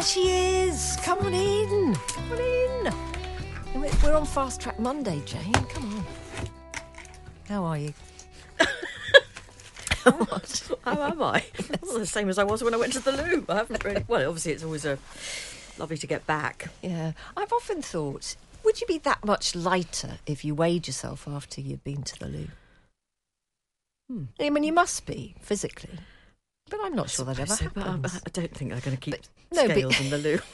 There she is. Come on in. Come on in. We're- on Fast Track Monday, Jane. Come on. How are you? what? How am I? Well, the same as I was when I went to the loo. I haven't really. Well, obviously, it's always a lovely to get back. Yeah. I've often thought, would you be that much lighter if you weighed yourself after you'd been to the loo? Hmm. I mean, you must be physically. But I'm not sure that ever So, but I. I don't think they're going to keep But- no, but- scales in the loo.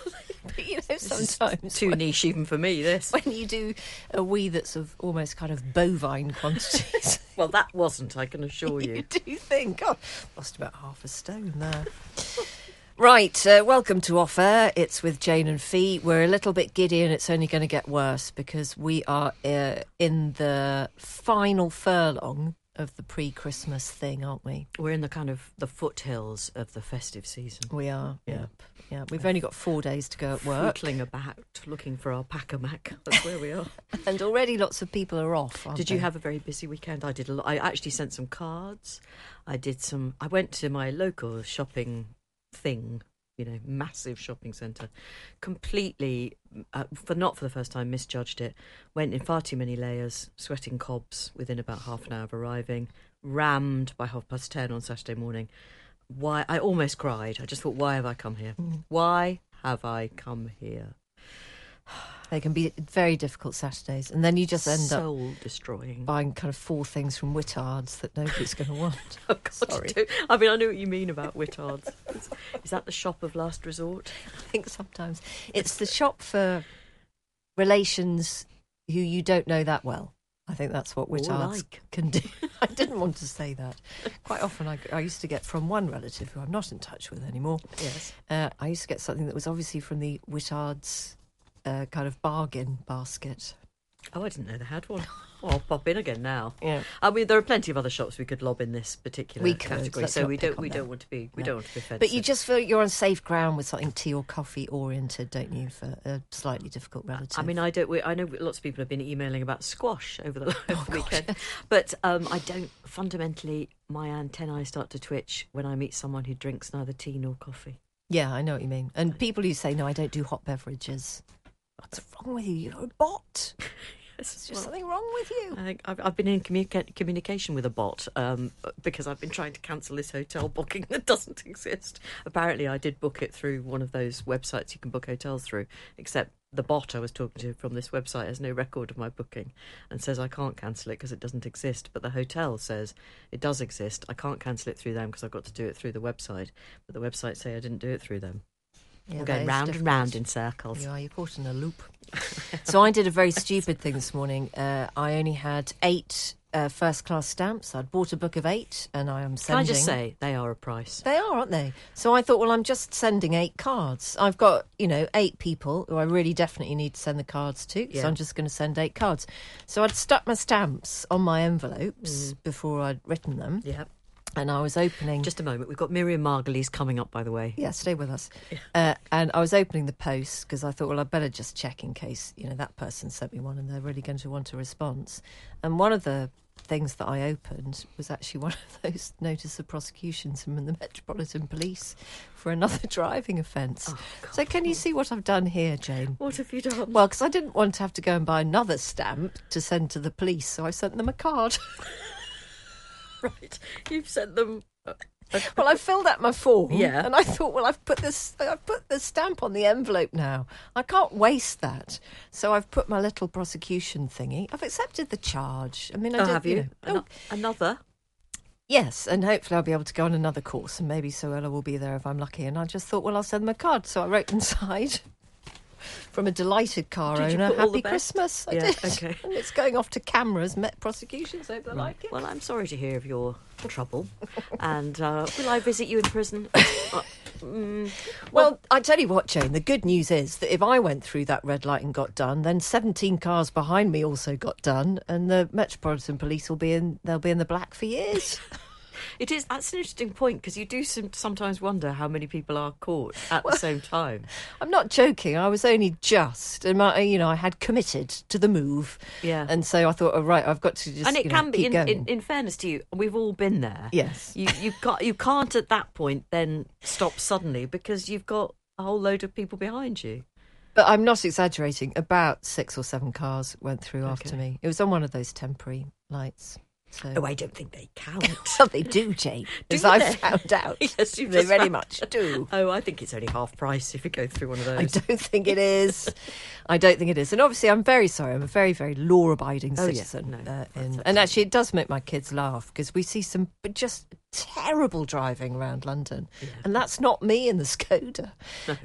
But, you know, sometimes too when, niche even for me. This. when you do a wee that's of almost kind of bovine quantities, Well, that wasn't. I can assure you you. do think, oh, lost about half a stone there. Right, uh, welcome to Off Air. It's with Jane and Fi. We're a little bit giddy and it's only going to get worse because we are uh, in the final furlong of the pre Christmas thing, aren't we? We're in the kind of the foothills of the festive season. We are, Yeah. yep. Yeah, we've only got four days to go at work, Footling about, looking for our packer mac. That's where we are. and already lots of people are off. aren't Did you have a very busy weekend? I did a lot. I actually sent some cards. I did some. I went to my local shopping thing. You know, massive shopping centre. Completely, uh, for not for the first time, misjudged it. Went in far too many layers, sweating cobs within about half an hour of arriving. Rammed by half past ten on Saturday morning. Why? I almost cried. I just thought, why have I come here? Why have I come here? They can be very difficult Saturdays, and then you just end up Soul destroying. buying kind of four things from Whittards that nobody's going to want. Oh, God, Sorry. do- I mean, I know what you mean about Whittards. Is, is that the shop of last resort? I think sometimes it's the shop for relations who you don't know that well. I think that's what Or Whittards like. can do. I didn't want to say that. Quite often, I, I used to get from one relative who I'm not in touch with anymore. Yes. Uh, I used to get something that was obviously from the Whittards uh, kind of bargain basket. Oh, I didn't know they had one. Oh, I'll pop in again now. Yeah. I mean, there are plenty of other shops we could lob in this particular We could. category, so we don't. We them. don't want to be. We No. don't want to be offensive. But you just feel you're on safe ground with something tea or coffee oriented, don't you, for a slightly difficult relative? I mean, I don't. We, I know lots of people have been emailing about squash over the, Oh, weekend, but um, I don't. Fundamentally, my antennae start to twitch when I meet someone who drinks neither tea nor coffee. Yeah, I know what you mean. And people who say, no, I don't do hot beverages. What's wrong with you? You're a bot. There's just something wrong with you. I think I've, I've been in communica- communication with a bot um, because I've been trying to cancel this hotel booking that doesn't exist. Apparently, I did book it through one of those websites you can book hotels through, except the bot I was talking to from this website has no record of my booking and says I can't cancel it because it doesn't exist. But the hotel says it does exist. I can't cancel it through them because I've got to do it through the website. But the website say I didn't do it through them. Yeah, that going round and round in circles. You are. You're caught in a loop. so I did a very stupid thing this morning. Uh, I only had eight uh, first class stamps. I'd bought a book of eight, and I am sending. Can. I just say they are a price? They are, aren't they? So I thought, well, I'm just sending eight cards. I've got, you know, eight people who I really definitely need to send the cards to. Yeah. So I'm just going to send eight cards. So I'd stuck my stamps on my envelopes Mm. before I'd written them. Yeah. And I was opening. Just a moment. We've got Miriam Margolyes coming up, by the way. yeah, stay with us. Uh, and I was opening the post because I thought, well, I'd better just check in case you know that person sent me one and they're really going to want a response. And one of the things that I opened was actually one of those notice of prosecutions from the Metropolitan Police for another driving offence. so can you see what I've done here, Jane? What have you done? Well, because I didn't want to have to go and buy another stamp to send to the police, so I sent them a card. right. You've sent them. Uh, uh, well, I filled out my form, Yeah. and I thought, well, I've put this, I've put the stamp on the envelope now. I can't waste that, so I've put my little prosecution thingy. I've accepted the charge. I mean, I Oh, have you? know- Ano- oh, Another? yes, and hopefully I'll be able to go on another course, and maybe Suella will be there if I'm lucky. And I just thought, well, I'll send them a card, so I wrote inside. From a delighted car Did owner, happy? Christmas. I Yeah, did. okay. And it's going off to cameras, Met prosecutions. Hope they like it. Well, I'm sorry to hear of your trouble. and uh, will I visit you in prison? Uh, mm, Well, I tell you what, Jane. The good news is that if I went through that red light and got done, then 17 cars behind me also got done, and the Metropolitan Police will be in. They'll be in the black for years. It is. That's an interesting point because you do some, sometimes wonder how many people are caught at the same time. I'm not joking. I was only just, and my, you know, I had committed to the move. Yeah. And so I thought, oh, right, I've got to just. and it you know, can be in, in, in fairness to you we've all been there Yes. you you can't you can't at that point then stop suddenly because you've got a whole load of people behind you But I'm not exaggerating. About six or seven cars went through after me. It was on one of those temporary lights. So. oh i don't think they count Well, they do, Jane. Do as I've found out. Yes, you've they very found much do. oh i think it's only half price if you go through one of those. I don't think it is. I don't think it is. And obviously, I'm very sorry. I'm a very, very law abiding Oh, yeah. citizen. No, uh, in, and actually, it does make my kids laugh because we see some but just terrible driving around London. And that's not me in the Skoda.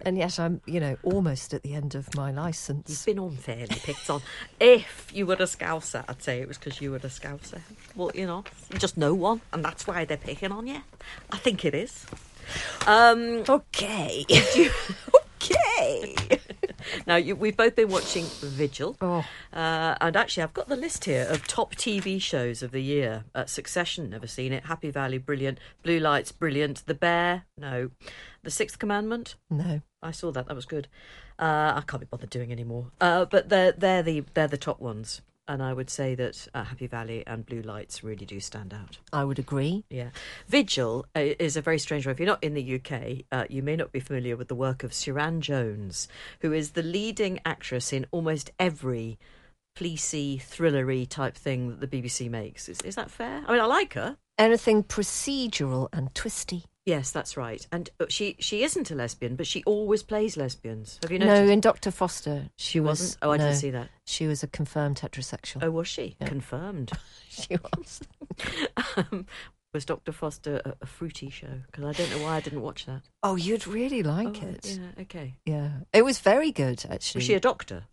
And yet, I'm, you know, almost at the end of my You've licence. been unfairly picked on. If you were a scouser, I'd say it was because you were a scouser. Well, you know, just no one, and that's why they're picking on you. I think it is. Um, Okay. okay. now, you, we've both been watching Vigil. Oh. Uh, and actually, I've got the list here of top TV shows of the year. Uh, Succession, never seen it. Happy Valley, brilliant. Blue Lights, brilliant. The Bear, no. The Sixth Commandment, No. I saw that. That was good. Uh, I can't be bothered doing any more. Uh, but they're they're the they're the top ones, and I would say that uh, Happy Valley and Blue Lights really do stand out. I would agree. Yeah, Vigil uh, is a very strange one. If you're not in the UK, uh, you may not be familiar with the work of Suranne Jones, who is the leading actress in almost every policey, thrillery type thing that the BBC makes. Is, is that fair? I mean, I like her. Anything procedural and twisty. Yes, that's right. And uh, she she isn't a lesbian, but she always plays lesbians. Have you noticed? No, in Dr. Foster, she, was. Oh, I no, didn't see that. She was a confirmed heterosexual. Oh, was she? Confirmed. She was. um, was Dr. Foster a, a fruity show? Because I don't know why I didn't watch that. Oh, you'd really like Oh, it. Yeah, okay. Yeah, it was very good actually. Was she a doctor?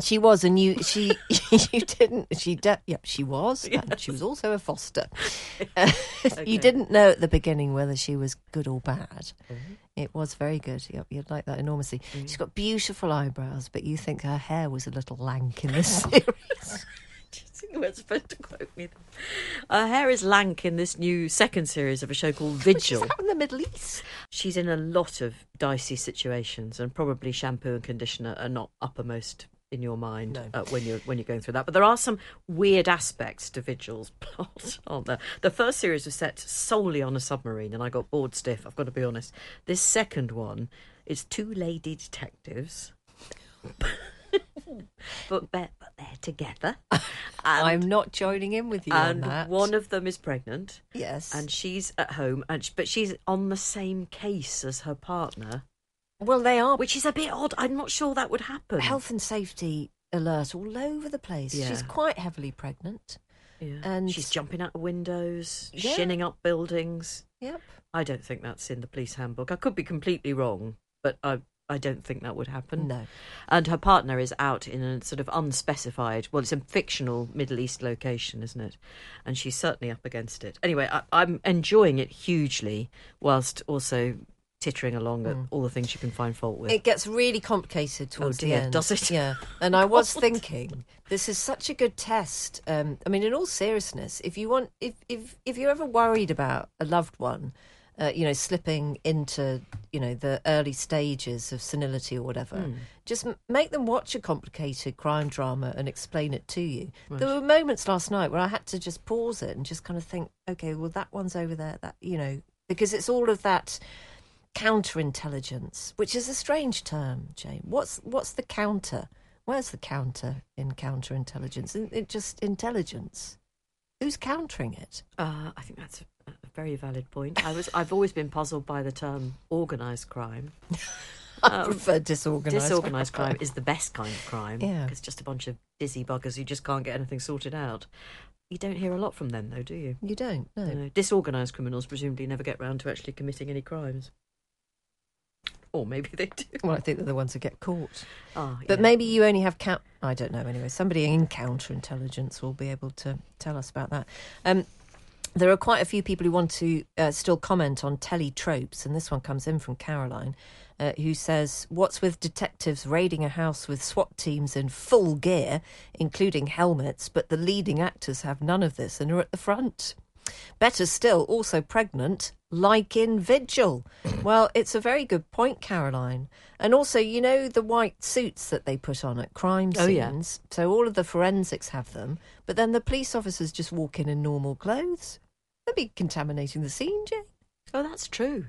She was, and you, she, you didn't. She, de- yep, she was, and she was also a foster. Uh, Okay. You didn't know at the beginning whether she was good or bad. Mm-hmm. It was very good. Yep, you'd like that enormously. She's got beautiful eyebrows, but you think her hair was a little lank in this series. You weren't supposed to quote me. Her hair is lank in this new second series of a show called Vigil. She's in the Middle East. She's in a lot of dicey situations, and probably shampoo and conditioner are not uppermost in your mind No. uh, when you're when you're going through that. But there are some weird aspects to Vigil's plot, aren't there? The first series was set solely on a submarine, and I got bored stiff. I've got to be honest. This second one is two lady detectives. But they're, but they're together. And, I'm not joining in with you and on that. one of them is pregnant yes, and she's at home and sh- but she's on the same case as her partner well, they are which is a bit odd i'm not sure that would happen health and safety alert all over the place. Yeah. She's quite heavily pregnant. yeah. and- she's jumping out of windows Yeah. shinning up buildings Yep. i don't think that's in the police handbook i could be completely wrong but i I don't think that would happen. No. And her partner is out in a sort of unspecified, well, it's a fictional Middle East location, isn't it? And she's certainly up against it. Anyway, I, I'm enjoying it hugely, whilst also tittering along at all the things you can find fault with. It gets really complicated towards dear, the end. does it? Yeah. And I was thinking, this is such a good test. Um, I mean, in all seriousness, if you want, if if if you're ever worried about a loved one, uh, you know, slipping into you know the early stages of senility or whatever, Hmm. just m- make them watch a complicated crime drama and explain it to you. There were moments last night where I had to just pause it and just kind of think, okay, well that one's over there, that you know, because it's all of that counterintelligence, which is a strange term, Jane. What's what's the counter? Where's the counter in counterintelligence? Isn't it just intelligence? Who's countering it? Uh, I think that's a, a very valid point. I was I've always been puzzled by the term organised crime. I prefer disorganized. Disorganised crime is the best kind of crime. Yeah. It's just a bunch of dizzy buggers who just can't get anything sorted out. You don't hear a lot from them, though, do you? You don't know. No. Disorganised criminals presumably never get round to actually committing any crimes. Or maybe they do. Well, I think they're the ones who get caught. Ah, But maybe you only have count. I don't know. Anyway, somebody in counterintelligence will be able to tell us about that. Um, there are quite a few people who want to uh, still comment on telly tropes, and this one comes in from Caroline, uh, who says, "What's with detectives raiding a house with SWAT teams in full gear, including helmets, but the leading actors have none of this and are at the front." Better still, also pregnant, like in Vigil. well, it's a very good point, Caroline. And also, you know, the white suits that they put on at crime scenes? Oh, yeah. So all of the forensics have them, but then the police officers just walk in in normal clothes. They'd be contaminating the scene, Jane. Oh, that's true.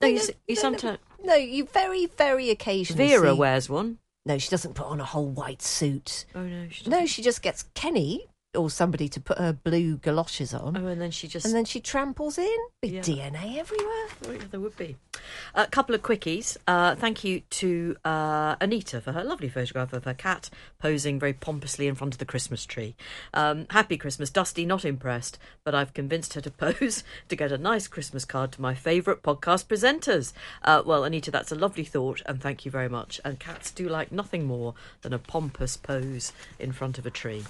No, you, No, s- you no, no, sometimes. No, you very, very occasionally. Vera see- wears one. No, she doesn't put on a whole white suit. Oh no, she No, she just gets Kenny or somebody to put her blue galoshes on. Oh, and then she just And then she tramples in. Big Yeah. DNA everywhere. Oh, yeah, there would be. A couple of quickies. Uh, thank you to uh, Anita for her lovely photograph of her cat posing very pompously in front of the Christmas tree. Um, happy Christmas. Dusty, not impressed, but I've convinced her to pose to get a nice Christmas card to my favourite podcast presenters. Uh, well, Anita, that's a lovely thought, and thank you very much. And cats do like nothing more than a pompous pose in front of a tree.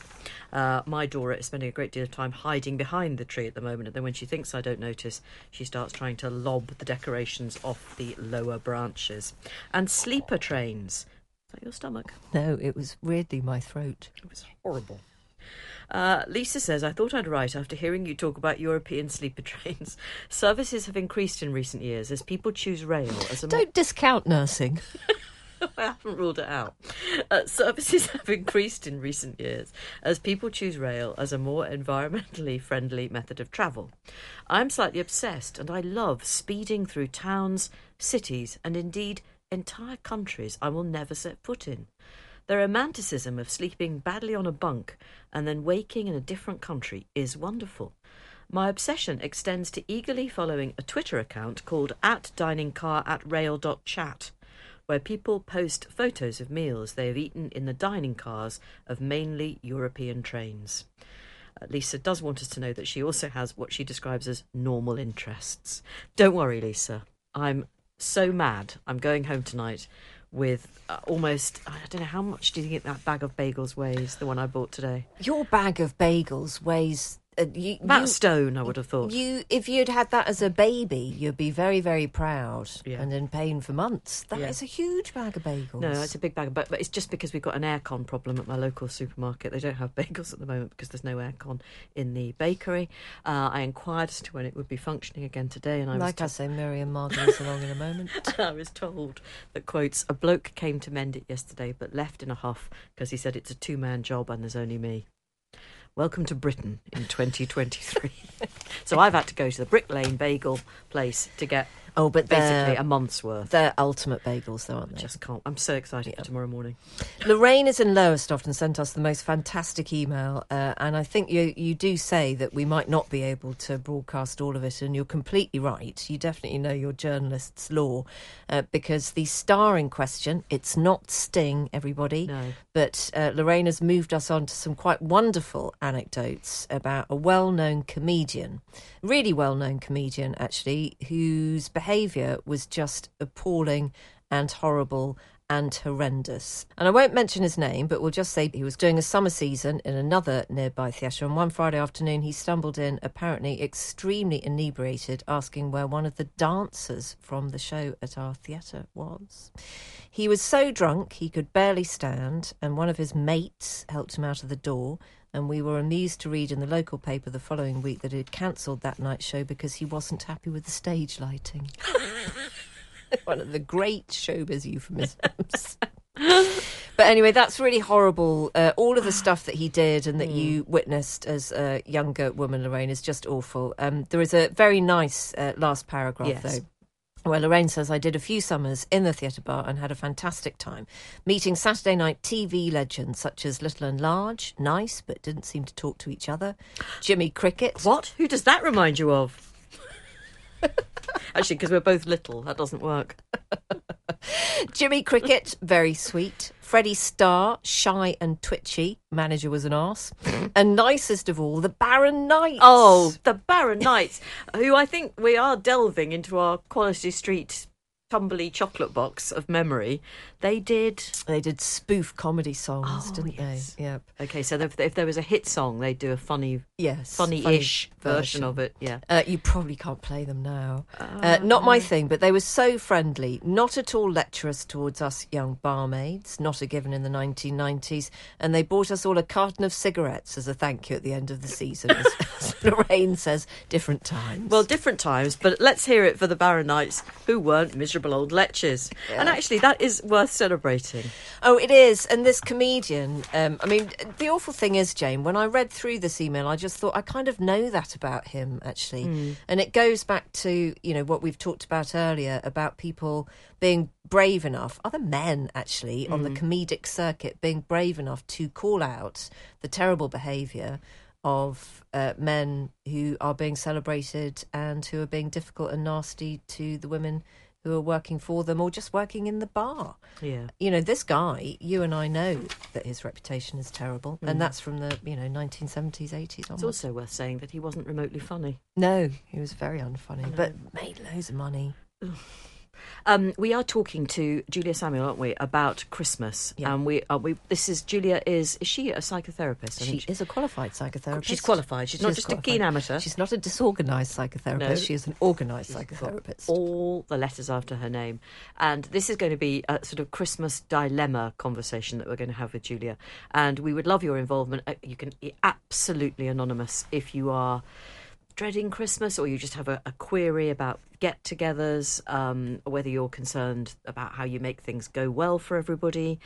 My Dora is spending a great deal of time hiding behind the tree at the moment, and then when she thinks I don't notice, she starts trying to lob the decorations off the lower branches. And sleeper trains. Is that your stomach? No, it was weirdly my throat. It was horrible. Uh, Lisa says, I thought I'd write after hearing you talk about European sleeper trains. Services have increased in recent years as people choose rail as a Don't discount nursing. I haven't ruled it out. Uh, services have increased in recent years as people choose rail as a more environmentally friendly method of travel. I'm slightly obsessed and I love speeding through towns, cities, and indeed entire countries I will never set foot in. The romanticism of sleeping badly on a bunk and then waking in a different country is wonderful. My obsession extends to eagerly following a Twitter account called at diningcar at rail.chat, where people post photos of meals they have eaten in the dining cars of mainly European trains. Uh, Lisa does want us to know that she also has what she describes as normal interests. Don't worry, Lisa. I'm so mad. I'm going home tonight with uh, almost, I don't know, how much do you think that bag of bagels weighs, the one I bought today? Your bag of bagels weighs. Uh, you, you, stone, I would have thought. You, if you'd had that as a baby, you'd be very, very proud Yeah. and in pain for months. That is Yeah. a huge bag of bagels. No, it's a big bag, but, but it's just because we've got an aircon problem at my local supermarket. They don't have bagels at the moment because there's no aircon in the bakery. Uh, I inquired as to when it would be functioning again today, and I like I was say, Miriam Margolyes along in a moment. I was told that quotes a bloke came to mend it yesterday, but left in a huff because he said it's a two man job and there's only me. Welcome to Britain in 2023. so I've had to go to the Brick Lane Bagel place to get Oh, but basically a month's worth. they're ultimate bagels, though, aren't they? Just can't. I'm so excited for tomorrow morning. Lorraine is in Lowestoft and sent us the most fantastic email, uh, and I think you you do say that we might not be able to broadcast all of it, and you're completely right. You definitely know your journalist's law, uh, because the star in question, it's not Sting, everybody, No. but uh, Lorraine has moved us on to some quite wonderful anecdotes about a well-known comedian, really well-known comedian actually, whose behaviour was just appalling and horrible and horrendous. And I won't mention his name, but we'll just say he was doing a summer season in another nearby theatre. And one Friday afternoon, he stumbled in, apparently extremely inebriated, asking where one of the dancers from the show at our theatre was. He was so drunk he could barely stand, and one of his mates helped him out of the door. And we were amused to read in the local paper the following week that he had cancelled that night show because he wasn't happy with the stage lighting. one of the great showbiz euphemisms. but anyway, that's really horrible. Uh, all of the stuff that he did and that you witnessed as a younger woman, Lorraine, is just awful. Um, there is a very nice uh, last paragraph, Yes. though. Well, Lorraine says, I did a few summers in the theatre bar and had a fantastic time, meeting Saturday night TV legends such as Little and Large, nice, but didn't seem to talk to each other, Jimmy Cricket, What? Who does that remind you of? Actually, because we're both little, that doesn't work. Jimmy Cricket, very sweet. Freddie Starr, shy and twitchy. Manager was an arse. and nicest of all, the Barron Knight. Oh, the Barron Knights, who I think we are delving into our Quality Street tumbly chocolate box of memory. They did. They did spoof comedy songs, Oh, didn't yes. they? Yep. Okay, so if, if there was a hit song, they'd do a funny, Yes. funny-ish version of it. Yeah. Uh, you probably can't play them now. Uh, not my thing, but they were so friendly, not at all lecherous towards us young barmaids, not a given in the 1990s, and they bought us all a carton of cigarettes as a thank you at the end of the season. As, as Lorraine says, different times. Well, different times, but let's hear it for the Barron Knights who weren't miserable old lechers. And actually, that is worth celebrating. Oh, it is. And this comedian, um, I mean, the awful thing is, Jane, when I read through this email, I just thought I kind of know that about him, actually. And it goes back to, you know, what we've talked about earlier about people being brave enough, other men, actually, on the comedic circuit, being brave enough to call out the terrible behaviour of uh, men who are being celebrated and who are being difficult and nasty to the women who are working for them or just working in the bar Yeah. you know, this guy, you and I know that his reputation is terrible, and mm. that's from the you know 1970s, 80s It's onwards. also worth saying that he wasn't remotely funny. no, he was very unfunny, but made loads of money. Um, we are talking to Julia Samuel, aren't we, about Christmas? Yeah. And we, uh, we. This is Julia. Is is she a psychotherapist? I She think is a qualified psychotherapist. She's qualified. She's She not just a keen amateur. She's not a disorganised psychotherapist. No. She is an organised psychotherapist. all the letters after her name. And this is going to be a sort of Christmas dilemma conversation that we're going to have with Julia. And we would love your involvement. Uh, You can be absolutely anonymous if you are dreading Christmas or you just have a, a query about get togethers, um, whether you're concerned about how you make things go well for everybody.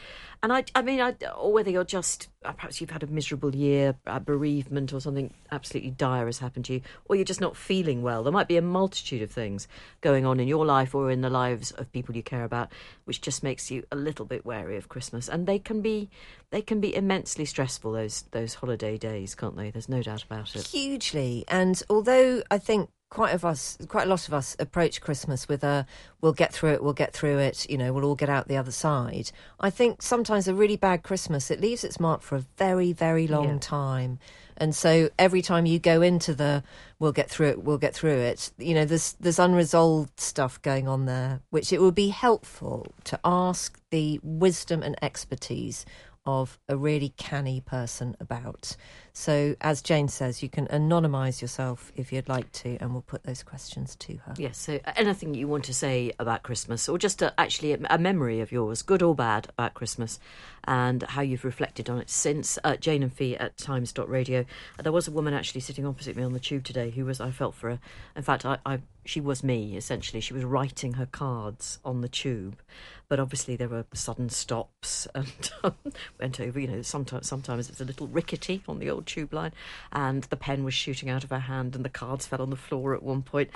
And I, I mean, I, or whether you're just, uh, perhaps you've had a miserable year, a bereavement or something absolutely dire has happened to you, or you're just not feeling well. There might be a multitude of things going on in your life or in the lives of people you care about, which just makes you a little bit wary of Christmas. And they can be, they can be immensely stressful. Those those holiday days, can't they? There's no doubt about it. hugely. And although I think quite of us, quite a lot of us approach Christmas with a "we'll get through it, we'll get through it," you know, we'll all get out the other side. I think sometimes a really bad Christmas it leaves its mark for a very, very long Yeah. time. And so every time you go into the "we'll get through it, we'll get through it," you know, there's there's unresolved stuff going on there, which it would be helpful to ask the wisdom and expertise of a really canny person about. So, as Jane says, you can anonymise yourself if you'd like to, and we'll put those questions to her. Yes, so anything you want to say about Christmas, or just a, actually a, a memory of yours, good or bad, about Christmas, and how you've reflected on it since. Uh, Jane and Fi at times.radio. Uh, there was a woman actually sitting opposite me on the tube today who was, I felt for her. In fact, I, I she was me, essentially. She was writing her cards on the tube. But obviously there were sudden stops and um, went over, you know, sometimes sometimes it's a little rickety on the old tube line and the pen was shooting out of her hand and the cards fell on the floor at one point.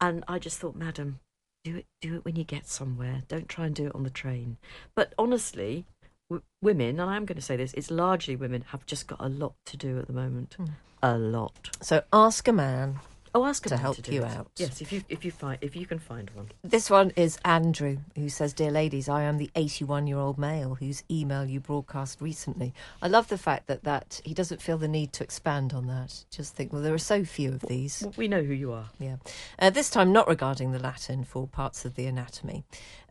And I just thought, madam, do it do it when you get somewhere. Don't try and do it on the train. But honestly, w- women, and I'm going to say this, it's largely women have just got a lot to do at the moment. Hmm. A lot. So, ask a man. Oh, ask a To help do you it. out. Yes, if you if you find if you can find one. This one is Andrew, who says, Dear ladies, I am the 81 year old male whose email you broadcast recently. I love the fact that, that he doesn't feel the need to expand on that. Just think, well, there are so few of these. We know who you are. Yeah. Uh, this time, not regarding the Latin for parts of the anatomy,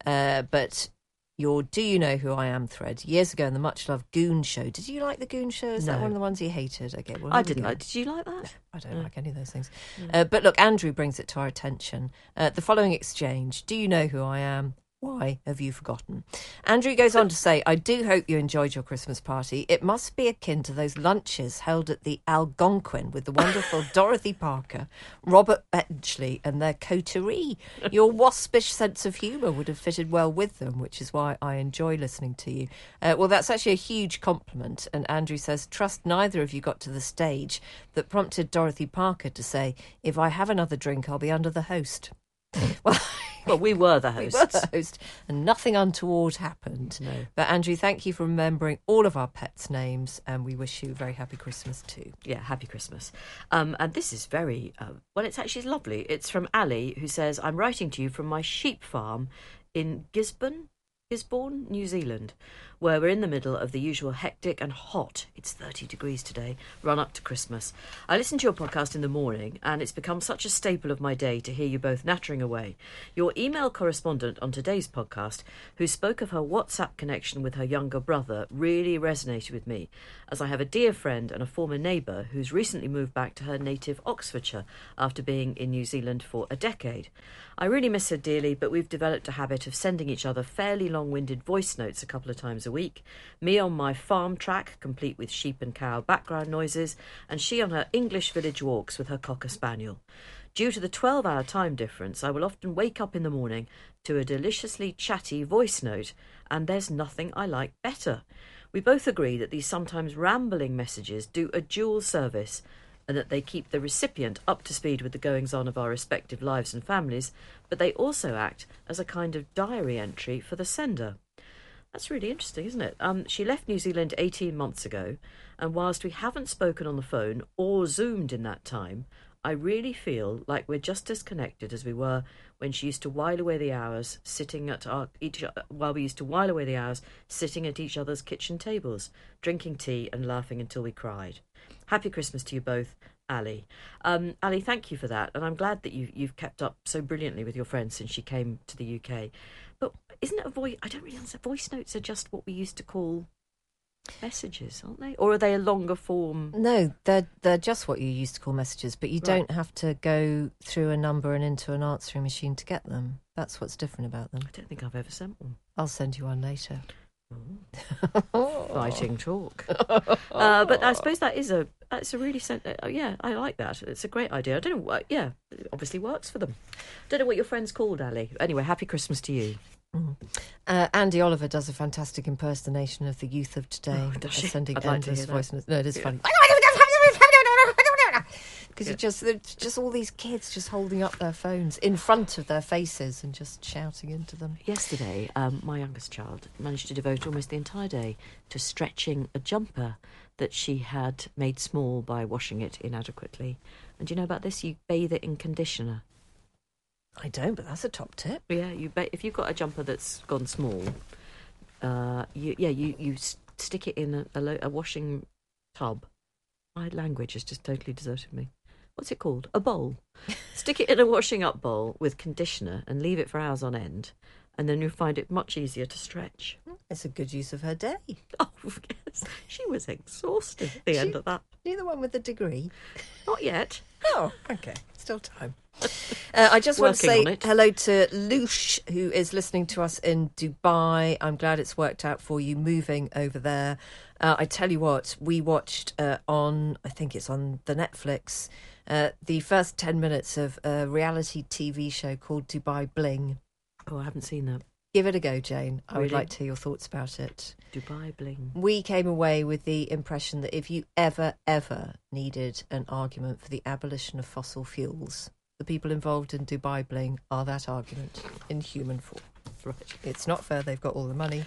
uh, but your Do You Know Who I Am thread years ago in the much loved Goon Show. Did you like the Goon Show? Is that one of the ones you hated? Okay, well, I didn't like. Did you like that? I don't Mm. like any of those things. Uh, but look, Andrew brings it to our attention. Uh, the following exchange Do you know who I am? Why have you forgotten? Andrew goes on to say, I do hope you enjoyed your Christmas party. It must be akin to those lunches held at the Algonquin with the wonderful Dorothy Parker, Robert Benchley, and their coterie. Your waspish sense of humour would have fitted well with them, which is why I enjoy listening to you. Uh, well, that's actually a huge compliment. And Andrew says, Trust neither of you got to the stage that prompted Dorothy Parker to say, If I have another drink, I'll be under the host. well, Well, we were the hosts. we were the host, and nothing untoward happened. No. But Andrew, thank you for remembering all of our pets' names, and we wish you a very happy Christmas too. Yeah, happy Christmas. Um, and this is very uh, well. It's actually lovely. It's from Ali, who says, "I'm writing to you from my sheep farm in Gisborne, Gisborne, New Zealand, where we're in the middle of the usual hectic and hot. It's 30 degrees today. Run up to Christmas. I listen to your podcast in the morning, and it's become such a staple of my day to hear you both nattering away. Your email correspondent on today's podcast, who spoke of her WhatsApp connection with her younger brother, really resonated with me, as I have a dear friend and a former neighbour who's recently moved back to her native Oxfordshire after being in New Zealand for a decade. I really miss her dearly, but we've developed a habit of sending each other fairly long winded voice notes a couple of times a week. Me on my farm track, complete with sheep and cow background noises, and she on her English village walks with her cocker spaniel. Due to the 12 hour time difference, I will often wake up in the morning to a deliciously chatty voice note, and there's nothing I like better. We both agree that these sometimes rambling messages do a dual service and that they keep the recipient up to speed with the goings on of our respective lives and families, but they also act as a kind of diary entry for the sender. That's really interesting, isn't it? Um, she left New Zealand 18 months ago, and whilst we haven't spoken on the phone or Zoomed in that time, I really feel like we're just as connected as we were when she used to while away the hours sitting at our each while we used to while away the hours sitting at each other's kitchen tables, drinking tea and laughing until we cried. Happy Christmas to you both, Ali. Um, Ali, thank you for that, and I'm glad that you you've kept up so brilliantly with your friend since she came to the UK. Isn't it a voice? I don't really understand. Voice notes are just what we used to call messages, aren't they? Or are they a longer form? No, they're they're just what you used to call messages, but you Right. don't have to go through a number and into an answering machine to get them. That's what's different about them. I don't think I've ever sent one. I'll send you one later. Fighting talk. uh, but I suppose that is a that's a really sen- uh, yeah I like that. It's a great idea. I don't know what yeah it obviously works for them. Don't know what your friends called Ali. Anyway, happy Christmas to you. Uh, Andy Oliver does a fantastic impersonation of the youth of today. Oh, she? Sending I'd like to endless hear voice. No, it is Yeah. funny. Because Yeah. it just it's just all these kids just holding up their phones in front of their faces and just shouting into them. Yesterday, um, my youngest child managed to devote almost the entire day to stretching a jumper that she had made small by washing it inadequately. And do you know about this? You bathe it in conditioner. I don't, but that's a top tip. Yeah, you bet. if you've got a jumper that's gone small, uh, you yeah you you stick it in a, a, lo- a washing tub. My language has just totally deserted me. What's it called? A bowl. stick it in a washing up bowl with conditioner and leave it for hours on end, and then you'll find it much easier to stretch. It's a good use of her day. Oh yes, she was exhausted at the She- end of that. You're the one with the degree. Not yet. Oh, okay. Still time. Uh, I just want to say hello to Loosh, who is listening to us in Dubai. I'm glad it's worked out for you moving over there. Uh, I tell you what, we watched uh, on, I think it's on the Netflix, uh, the first 10 minutes of a reality TV show called Dubai Bling. Oh, I haven't seen that. Give it a go, Jane. I would like to hear your thoughts about it. Dubai bling. We came away with the impression that if you ever, ever needed an argument for the abolition of fossil fuels, the people involved in Dubai Bling are that argument in human form. Right. It's not fair. They've got all the money.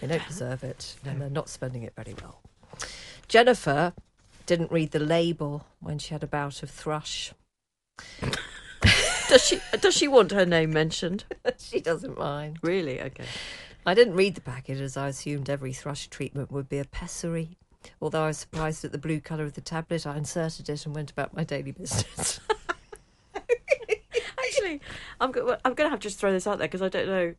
They don't uh-huh. deserve it, and they're not spending it very well. Jennifer didn't read the label when she had a bout of thrush. Does she does she want her name mentioned? she doesn't mind. Really? Okay. I didn't read the packet as I assumed every thrush treatment would be a pessary. Although I was surprised at the blue colour of the tablet, I inserted it and went about my daily business. Actually, I'm go- I'm going to have to just throw this out there because I don't know.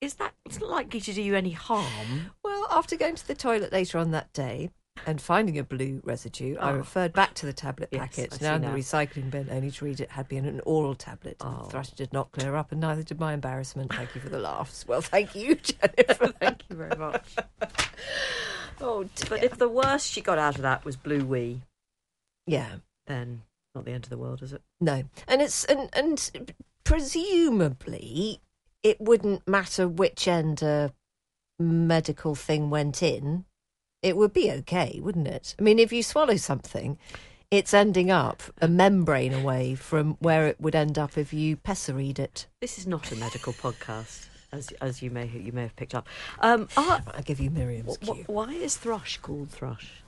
is that it's not likely to do you any harm? Well, after going to the toilet later on that day and finding a blue residue, I Oh. referred back to the tablet Yes, packet now in the recycling bin, only to read it had been an oral tablet. Oh. The thrush did not clear up, and neither did my embarrassment. Thank you for the laughs. Well, thank you, Jennifer. Thank you very much. oh, dear. But if the worst she got out of that was blue wee, yeah, then not the end of the world, is it? no, and it's and and presumably it wouldn't matter which end a medical thing went in. It would be okay, wouldn't it? I mean, if you swallow something, it's ending up a membrane away from where it would end up if you pessaried it. This is not a medical podcast, as as you may you may have picked up. Um, are, I'll give you Miriam's cue. why is thrush called thrush?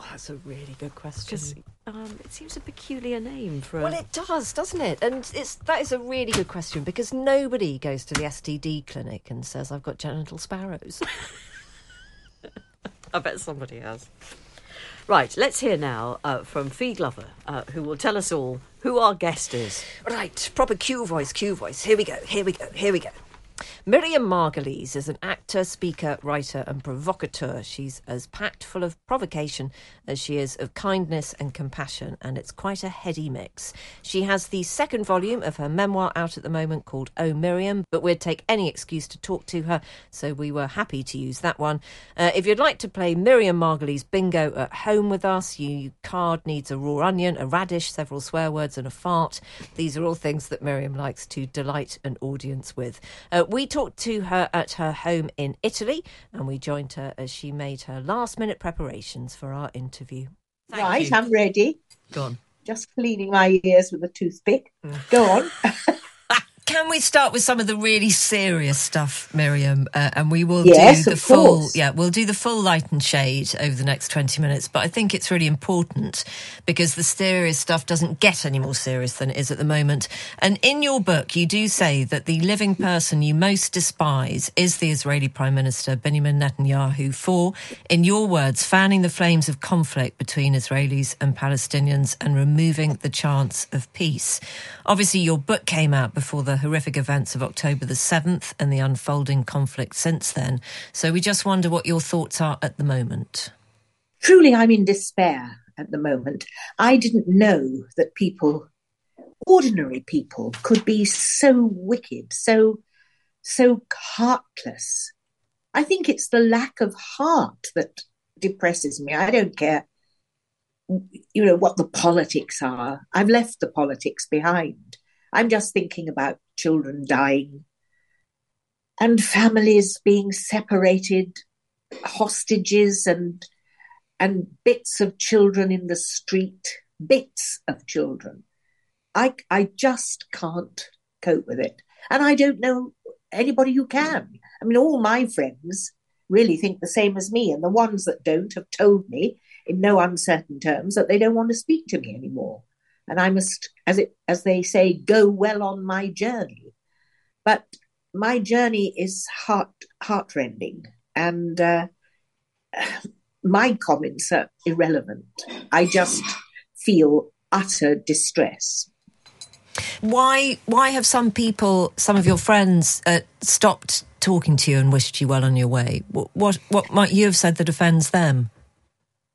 Oh, that's a really good question. Um, it seems a peculiar name for. Well, it does, doesn't it? And it's that is a really good question because nobody goes to the STD clinic and says, "I've got genital sparrows." I bet somebody has. Right, let's hear now uh, from Fi Glover, uh, who will tell us all who our guest is. right, proper Q voice, Q voice. Here we go. Here we go. Here we go. Miriam Margolyes is an actor, speaker, writer, and provocateur. She's as packed full of provocation as she is of kindness and compassion, and it's quite a heady mix. She has the second volume of her memoir out at the moment called Oh Miriam, but we'd take any excuse to talk to her, so we were happy to use that one. Uh, if you'd like to play Miriam Margolyes bingo at home with us, your card needs a raw onion, a radish, several swear words, and a fart. These are all things that Miriam likes to delight an audience with. Uh, we talked to her at her home in Italy, and we joined her as she made her last minute preparations for our interview. Thank right, you. I'm ready. Go on. Just cleaning my ears with a toothpick. Mm. Go on. Can we start with some of the really serious stuff, Miriam? Uh, and we will Yes, do the full, course. yeah, we'll do the full light and shade over the next 20 minutes. But I think it's really important because the serious stuff doesn't get any more serious than it is at the moment. And in your book, you do say that the living person you most despise is the Israeli Prime Minister, Benjamin Netanyahu, for, in your words, fanning the flames of conflict between Israelis and Palestinians and removing the chance of peace. Obviously, your book came out before the horrific events of October the 7th and the unfolding conflict since then. So we just wonder what your thoughts are at the moment. Truly, I'm in despair at the moment. I didn't know that people, ordinary people, could be so wicked, so, so heartless. I think it's the lack of heart that depresses me. I don't care, you know, what the politics are. I've left the politics behind. I'm just thinking about children dying and families being separated, hostages and and bits of children in the street, bits of children. I I just can't cope with it. And I don't know anybody who can. I mean all my friends really think the same as me and the ones that don't have told me in no uncertain terms that they don't want to speak to me anymore. And I must as it as they say go well on my journey. But my journey is heart heartrending and uh, my comments are irrelevant. I just feel utter distress. Why why have some people, some of your friends, uh, stopped talking to you and wished you well on your way? What, what what might you have said that offends them?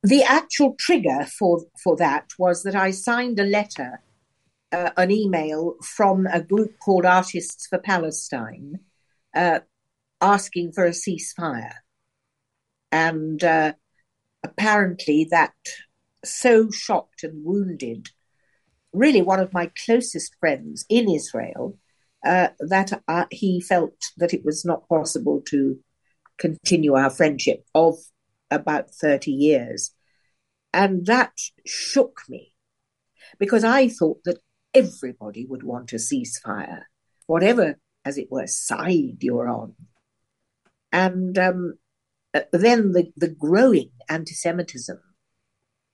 The actual trigger for for that was that I signed a letter, uh, an email from a group called Artists for Palestine, uh, asking for a ceasefire, and uh, apparently that so shocked and wounded really one of my closest friends in Israel uh, that uh, he felt that it was not possible to continue our friendship of about 30 years. And that shook me because I thought that everybody would want a ceasefire, whatever, as it were, side you're on. And um, uh, then the, the growing anti Semitism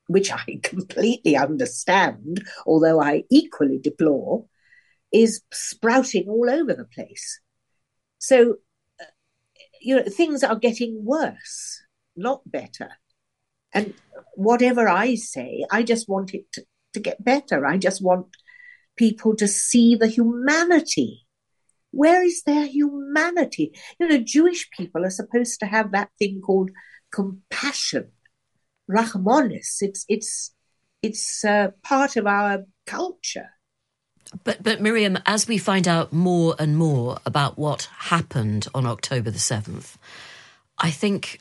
which I completely understand, although I equally deplore, is sprouting all over the place. So, uh, you know, things are getting worse, not better. And whatever I say, I just want it to, to get better. I just want people to see the humanity Where is their humanity? You know, Jewish people are supposed to have that thing called compassion, rachmanis. It's it's it's uh, part of our culture. But but Miriam, as we find out more and more about what happened on October the seventh, I think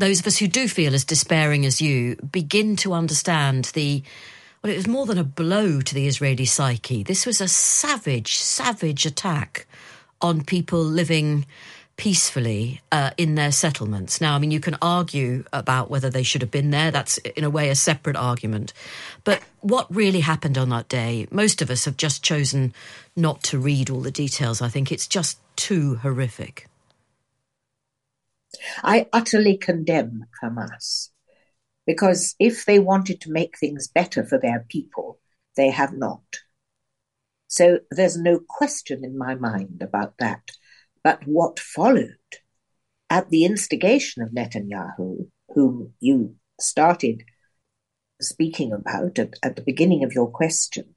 those of us who do feel as despairing as you begin to understand the well, it was more than a blow to the Israeli psyche. This was a savage, savage attack on people living peacefully uh, in their settlements. Now, I mean, you can argue about whether they should have been there. That's, in a way, a separate argument. But what really happened on that day, most of us have just chosen not to read all the details. I think it's just too horrific. I utterly condemn Hamas because if they wanted to make things better for their people, they have not. So there's no question in my mind about that. But what followed at the instigation of Netanyahu, whom you started speaking about at, at the beginning of your question,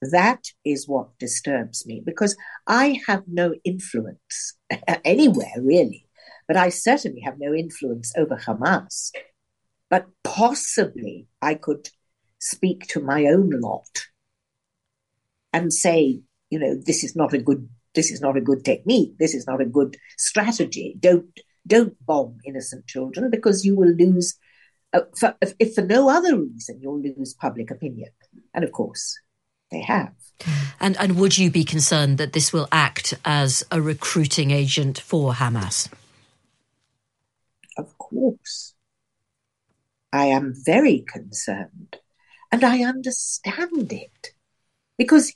that is what disturbs me because I have no influence anywhere really, but I certainly have no influence over Hamas. But possibly I could speak to my own lot and say, you know, this is not a good this is not a good technique. This is not a good strategy. Don't don't bomb innocent children because you will lose. Uh, for, if, if for no other reason, you'll lose public opinion, and of course, they have. And and would you be concerned that this will act as a recruiting agent for Hamas? Of course, I am very concerned, and I understand it because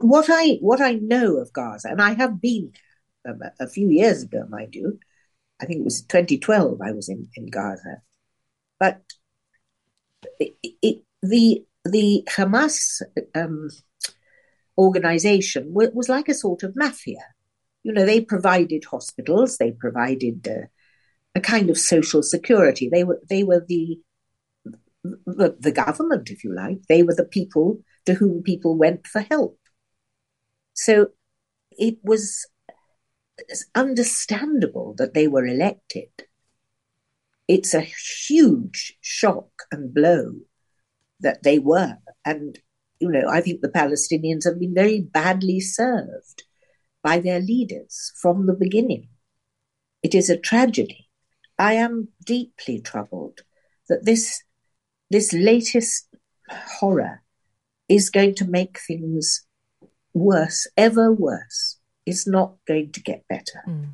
what I what I know of Gaza, and I have been um, a few years ago, mind you. I think it was 2012. I was in, in Gaza, but it, it, the the Hamas um, organization was, was, like a sort of mafia. You know, they provided hospitals, they provided uh, a kind of social security. They were they were the, the the government, if you like. They were the people to whom people went for help. So it was understandable that they were elected. It's a huge shock and blow that they were. And, you know, I think the Palestinians have been very badly served by their leaders from the beginning. It is a tragedy. I am deeply troubled that this, this latest horror is going to make things worse, ever worse. It's not going to get better. Mm.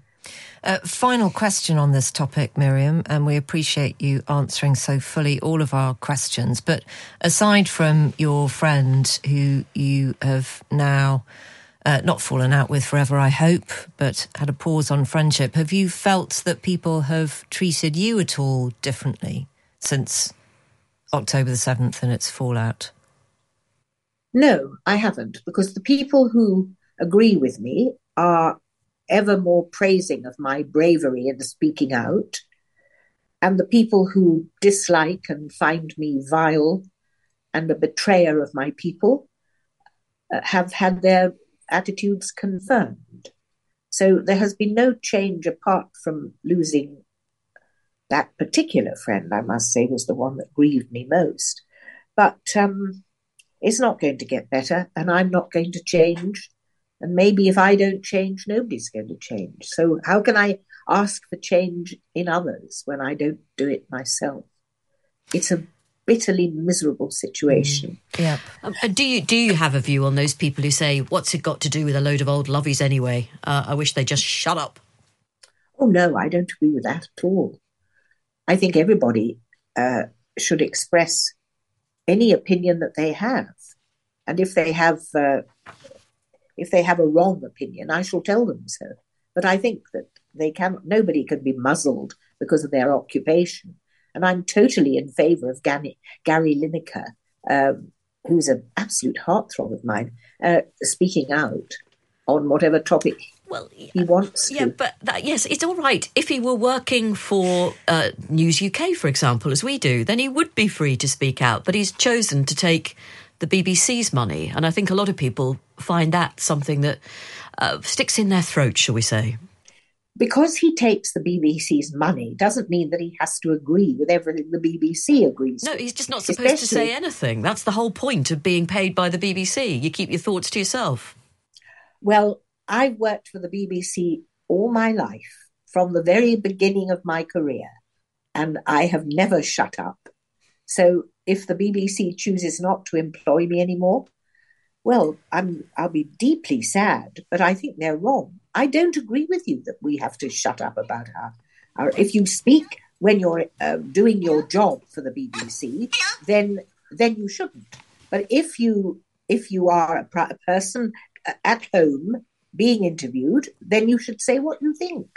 Uh, final question on this topic, Miriam, and we appreciate you answering so fully all of our questions. But aside from your friend who you have now uh, not fallen out with forever, I hope, but had a pause on friendship, have you felt that people have treated you at all differently since October the 7th and its fallout? No, I haven't, because the people who agree with me are ever more praising of my bravery in speaking out. And the people who dislike and find me vile and a betrayer of my people uh, have had their attitudes confirmed. So there has been no change apart from losing that particular friend, I must say, was the one that grieved me most. But um, it's not going to get better, and I'm not going to change. And maybe if I don't change, nobody's going to change. So, how can I ask for change in others when I don't do it myself? It's a bitterly miserable situation. Mm, yeah. Um, do you do you have a view on those people who say, "What's it got to do with a load of old lovies anyway? Uh, I wish they just shut up." Oh no, I don't agree with that at all. I think everybody uh, should express any opinion that they have. And if they have uh, if they have a wrong opinion, I shall tell them so. But I think that they can nobody can be muzzled because of their occupation. And I'm totally in favour of Gary, Gary Lineker, um, who's an absolute heartthrob of mine, uh, speaking out on whatever topic well, he wants yeah, to. but that, yes, it's all right. If he were working for uh, News UK, for example, as we do, then he would be free to speak out. But he's chosen to take the BBC's money. And I think a lot of people find that something that uh, sticks in their throat, shall we say. Because he takes the BBC's money doesn't mean that he has to agree with everything the BBC agrees. No, with. he's just not supposed to say anything. That's the whole point of being paid by the BBC. You keep your thoughts to yourself. Well, I've worked for the BBC all my life, from the very beginning of my career, and I have never shut up. So if the BBC chooses not to employ me anymore, well, I'm I'll be deeply sad, but I think they're wrong. I don't agree with you that we have to shut up about our, our if you speak when you're uh, doing your job for the BBC, then then you shouldn't. But if you if you are a, pri- a person uh, at home being interviewed, then you should say what you think.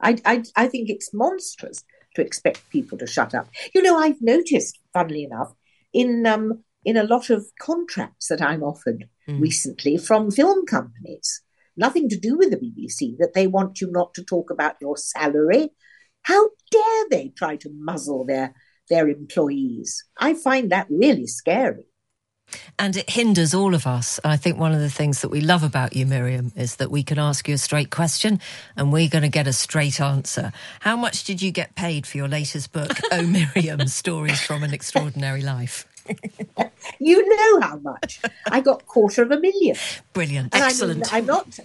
I, I, I think it's monstrous to expect people to shut up. You know, I've noticed, funnily enough, in um, in a lot of contracts that I'm offered recently from film companies, nothing to do with the BBC, that they want you not to talk about your salary. How dare they try to muzzle their their employees? I find that really scary. And it hinders all of us. I think one of the things that we love about you, Miriam, is that we can ask you a straight question and we're going to get a straight answer. How much did you get paid for your latest book, Oh Miriam Stories from an Extraordinary Life? You know how much. I got quarter of a million. Brilliant. And Excellent. I mean, I'm not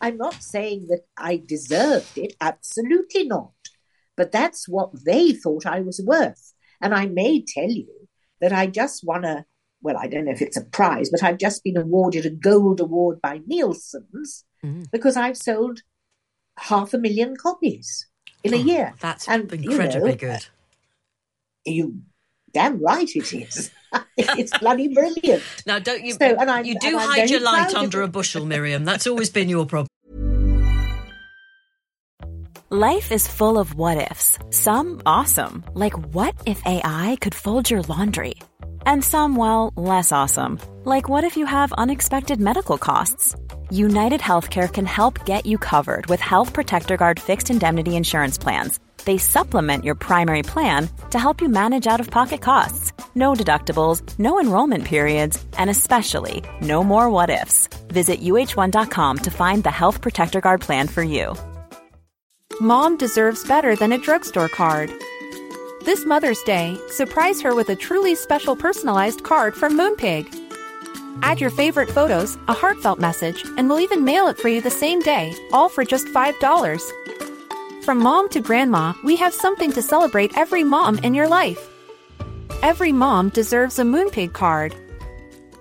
I'm not saying that I deserved it, absolutely not. But that's what they thought I was worth. And I may tell you that I just won a well, I don't know if it's a prize, but I've just been awarded a gold award by Nielsen's Mm. because I've sold half a million copies in a Oh, year. That's And, you incredibly know, good. You damn right it is. it's bloody brilliant. Now, don't you? So, and I'm- you do and hide your light under a bushel, Miriam. That's always been your problem. Life is full of what ifs. Some awesome, like what if AI could fold your laundry? And some, well, less awesome, like what if you have unexpected medical costs? United Healthcare can help get you covered with Health Protector Guard fixed indemnity insurance plans. They supplement your primary plan to help you manage out of pocket costs. No deductibles, no enrollment periods, and especially no more what ifs. Visit uh1.com to find the Health Protector Guard plan for you. Mom deserves better than a drugstore card. This Mother's Day, surprise her with a truly special personalized card from Moonpig. Add your favorite photos, a heartfelt message, and we'll even mail it for you the same day, all for just $5. From mom to grandma, we have something to celebrate every mom in your life. Every mom deserves a Moonpig card.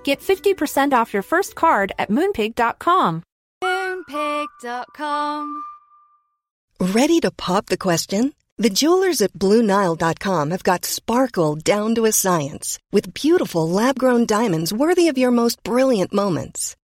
Get 50% off your first card at moonpig.com. Moonpig.com. Ready to pop the question? The jewelers at BlueNile.com have got sparkle down to a science with beautiful lab grown diamonds worthy of your most brilliant moments.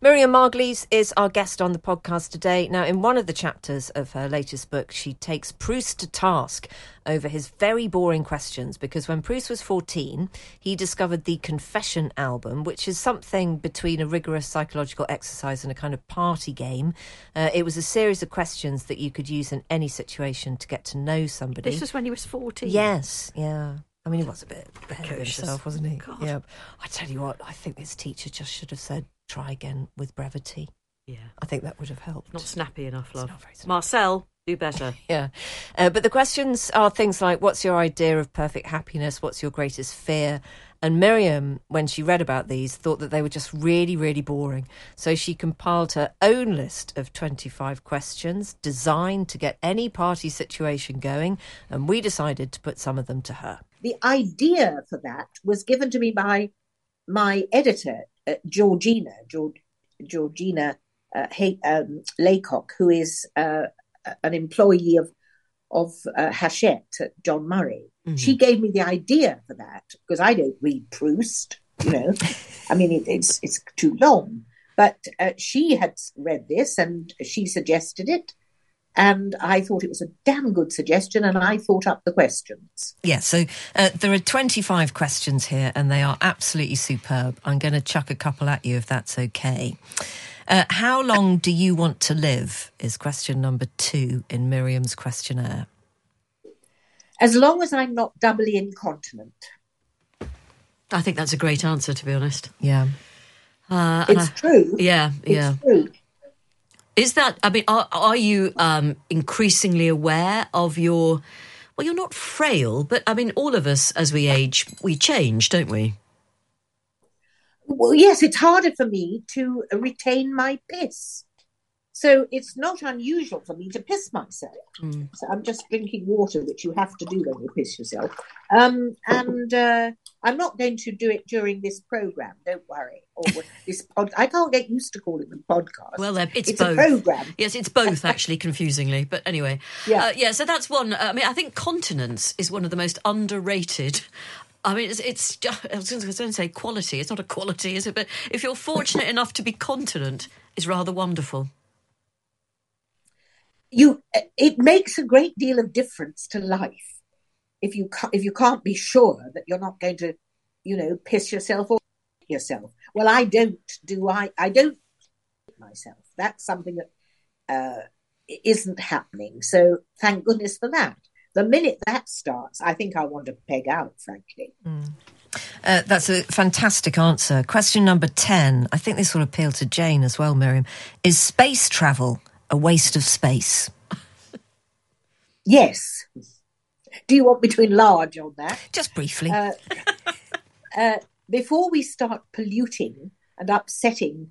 Miriam Margolyes is our guest on the podcast today. Now, in one of the chapters of her latest book, she takes Proust to task over his very boring questions because when Proust was 14, he discovered the Confession album, which is something between a rigorous psychological exercise and a kind of party game. Uh, it was a series of questions that you could use in any situation to get to know somebody. This was when he was 14. Yes, yeah. I mean, he was a bit ahead of himself, wasn't he? God. Yeah. I tell you what, I think this teacher just should have said, try again with brevity. Yeah. I think that would have helped. Not snappy enough, love. not very snappy. Marcel, do better. yeah. Uh, but the questions are things like what's your idea of perfect happiness? What's your greatest fear? And Miriam, when she read about these, thought that they were just really, really boring. So she compiled her own list of 25 questions designed to get any party situation going. And we decided to put some of them to her. the idea for that was given to me by my editor, uh, Georgina, Georg, Georgina uh, Hay, um, Laycock, who is uh, an employee of of uh, Hachette at John Murray. She gave me the idea for that because I don't read Proust, you know. I mean, it, it's it's too long. But uh, she had read this and she suggested it, and I thought it was a damn good suggestion, and I thought up the questions. Yeah, so uh, there are 25 questions here, and they are absolutely superb. I'm going to chuck a couple at you if that's okay. Uh, how long do you want to live? Is question number two in Miriam's questionnaire. As long as I'm not doubly incontinent. I think that's a great answer, to be honest. Yeah. Uh, it's I, true. Yeah, it's yeah. True. Is that? I mean, are, are you um, increasingly aware of your? Well, you're not frail, but I mean, all of us as we age, we change, don't we? Well, yes, it's harder for me to retain my piss. So it's not unusual for me to piss myself. Mm. So I'm just drinking water, which you have to do when you piss yourself. Um, and uh, I'm not going to do it during this program. Don't worry. Or this pod. I can't get used to calling them podcasts. Well, uh, it's, it's both. a program. Yes, it's both actually, confusingly. But anyway, yeah, uh, yeah. So that's one. I mean, I think continence is one of the most underrated I mean, it's, it's I was going to say quality. It's not a quality, is it? But if you're fortunate enough to be continent, is rather wonderful you it makes a great deal of difference to life if you if you can't be sure that you're not going to you know piss yourself or yourself well i don't do i i don't myself that's something that uh, isn't happening so thank goodness for that the minute that starts i think i want to peg out frankly mm. Uh, that's a fantastic answer. Question number 10. I think this will appeal to Jane as well, Miriam. Is space travel a waste of space? yes. Do you want me to enlarge on that? Just briefly. Uh, uh, before we start polluting and upsetting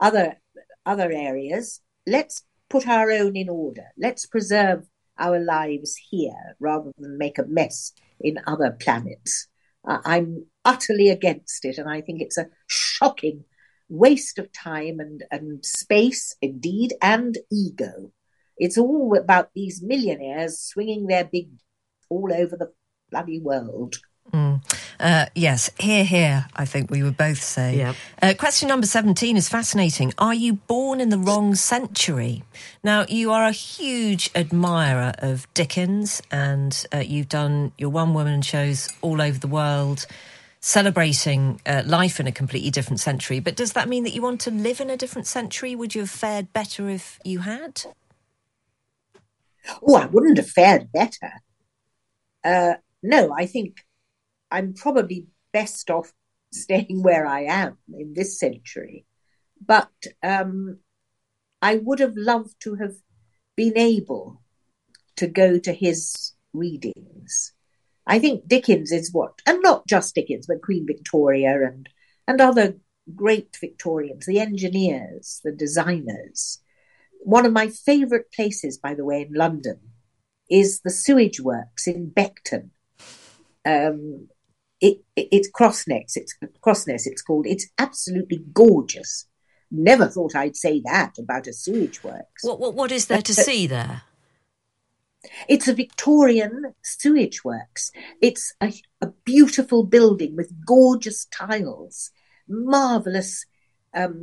other other areas, let's put our own in order. Let's preserve our lives here rather than make a mess in other planets. Uh, I'm utterly against it, and I think it's a shocking waste of time and, and space, indeed, and ego. It's all about these millionaires swinging their big all over the bloody world. Mm. Uh, yes, here, here, I think we would both say. Yeah. Uh, question number 17 is fascinating. Are you born in the wrong century? Now, you are a huge admirer of Dickens and uh, you've done your one woman shows all over the world celebrating uh, life in a completely different century. But does that mean that you want to live in a different century? Would you have fared better if you had? Oh, I wouldn't have fared better. Uh, no, I think I'm probably best off staying where I am in this century. But um, I would have loved to have been able to go to his readings I think Dickens is what, and not just Dickens, but Queen Victoria and and other great Victorians, the engineers, the designers. One of my favourite places, by the way, in London, is the sewage works in Beckton. Um, it, it, it's Crossness. It's Crossness. It's called. It's absolutely gorgeous. Never thought I'd say that about a sewage works. What what, what is there to see there? It's a Victorian sewage works. It's a, a beautiful building with gorgeous tiles, marvelous um,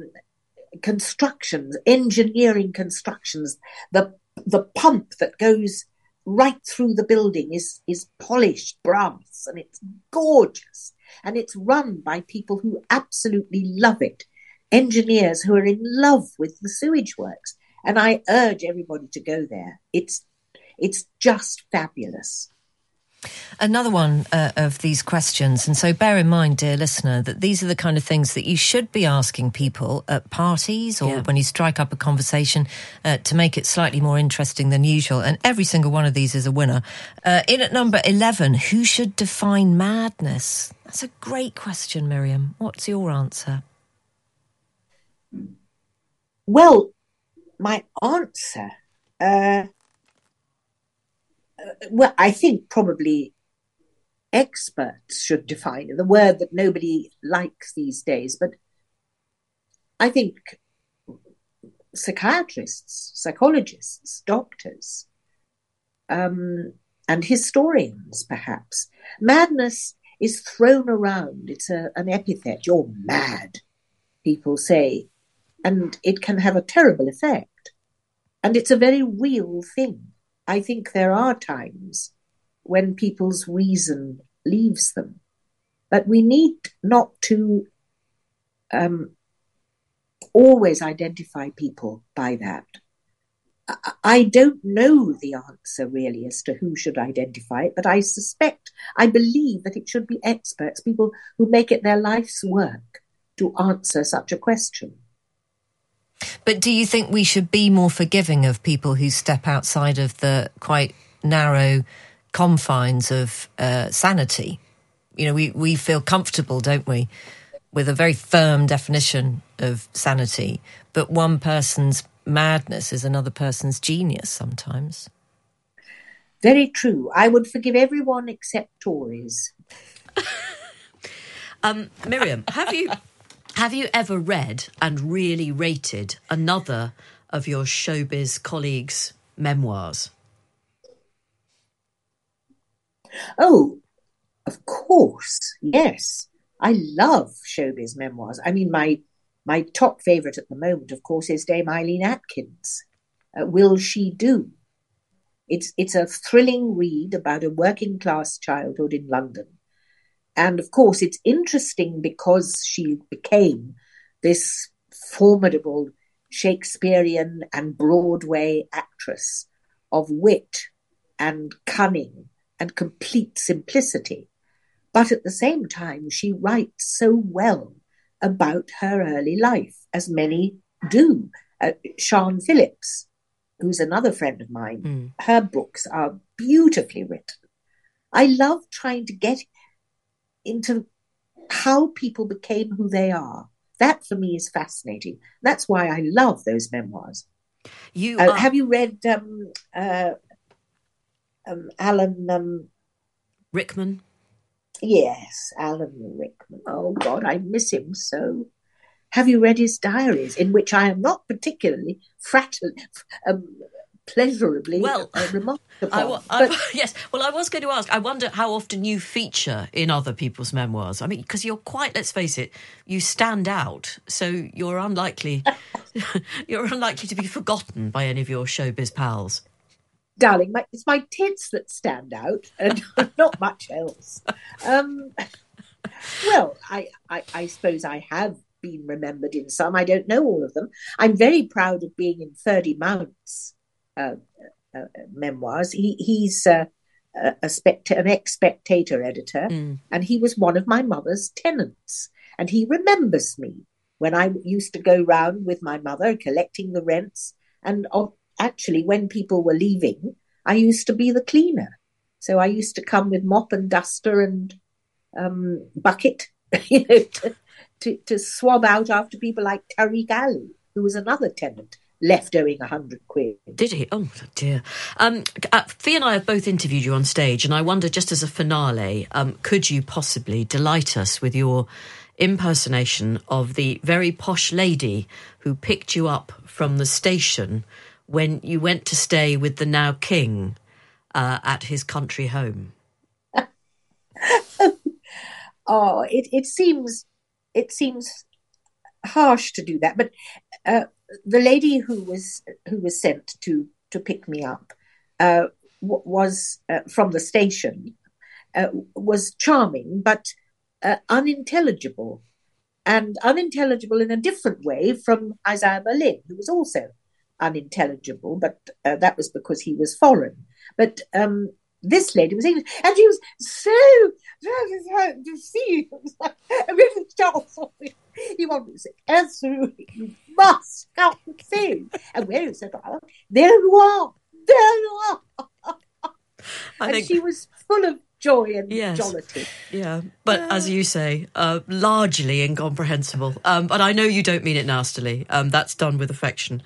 constructions, engineering constructions. The the pump that goes right through the building is is polished brass and it's gorgeous and it's run by people who absolutely love it engineers who are in love with the sewage works and i urge everybody to go there it's it's just fabulous. Another one uh, of these questions, and so bear in mind, dear listener, that these are the kind of things that you should be asking people at parties or yeah. when you strike up a conversation uh, to make it slightly more interesting than usual. And every single one of these is a winner. Uh, in at number 11, who should define madness? That's a great question, Miriam. What's your answer? Well, my answer uh, well, I think probably experts should define the word that nobody likes these days, but I think psychiatrists, psychologists, doctors, um, and historians, perhaps. Madness is thrown around. It's a, an epithet. You're mad, people say, and it can have a terrible effect. And it's a very real thing. I think there are times when people's reason leaves them. But we need not to um, always identify people by that. I don't know the answer really as to who should identify it, but I suspect, I believe that it should be experts, people who make it their life's work to answer such a question. But do you think we should be more forgiving of people who step outside of the quite narrow confines of uh, sanity? You know, we, we feel comfortable, don't we, with a very firm definition of sanity, but one person's madness is another person's genius sometimes. Very true. I would forgive everyone except Tories. um, Miriam, have you have you ever read and really rated another of your showbiz colleagues' memoirs? Oh, of course, yes. I love showbiz memoirs. I mean, my my top favourite at the moment, of course, is Dame Eileen Atkins. Uh, Will She Do? It's, it's a thrilling read about a working class childhood in London. And of course, it's interesting because she became this formidable Shakespearean and Broadway actress of wit and cunning and complete simplicity. But at the same time, she writes so well about her early life, as many do. Uh, Siân Phillips, who's another friend of mine, mm. her books are beautifully written. I love trying to get into how people became who they are. That for me is fascinating. That's why I love those memoirs. You uh, are... have you read um, uh, um, Alan um, Rickman? Yes, Alan Rickman. Oh God, I miss him so. Have you read his diaries, in which I am not particularly fraternal, um, pleasurably well, uh, remarkable? I, I, but, yes. Well, I was going to ask. I wonder how often you feature in other people's memoirs. I mean, because you're quite. Let's face it. You stand out, so you're unlikely. you're unlikely to be forgotten by any of your showbiz pals darling, my, it's my tits that stand out and not much else. Um, well, I, I, I, suppose I have been remembered in some. I don't know all of them. I'm very proud of being in Ferdy Mount's uh, uh, uh, memoirs. He, he's uh, a, spect- an ex-spectator editor, mm. and he was one of my mother's tenants. And he remembers me when I used to go round with my mother collecting the rents. And of, actually, when people were leaving, I used to be the cleaner. So I used to come with mop and duster and um, bucket, you know, to, to, to, swab out after people like Tariq Ali, who was another tenant left owing a hundred quid. Did he? Oh dear. Um, uh, Fi and I have both interviewed you on stage, and I wonder, just as a finale, um, could you possibly delight us with your impersonation of the very posh lady who picked you up from the station when you went to stay with the now king uh, at his country home? oh, it, it seems it seems harsh to do that, but uh, the lady who was who was sent to to pick me up uh, was uh, from the station uh, was charming but uh, unintelligible and unintelligible in a different way from Isaiah Berlin, who was also unintelligible, but uh, that was because he was foreign. But um, this lady was English, and she was so see you. really Charles, he wanted to say, absolutely, you must come and see. And he said, oh, there you are, there you are. I and think... she was full of joy and yes. jollity. Yeah, but yeah. as you say, uh, largely incomprehensible. Um, but I know you don't mean it nastily. Um, that's done with affection.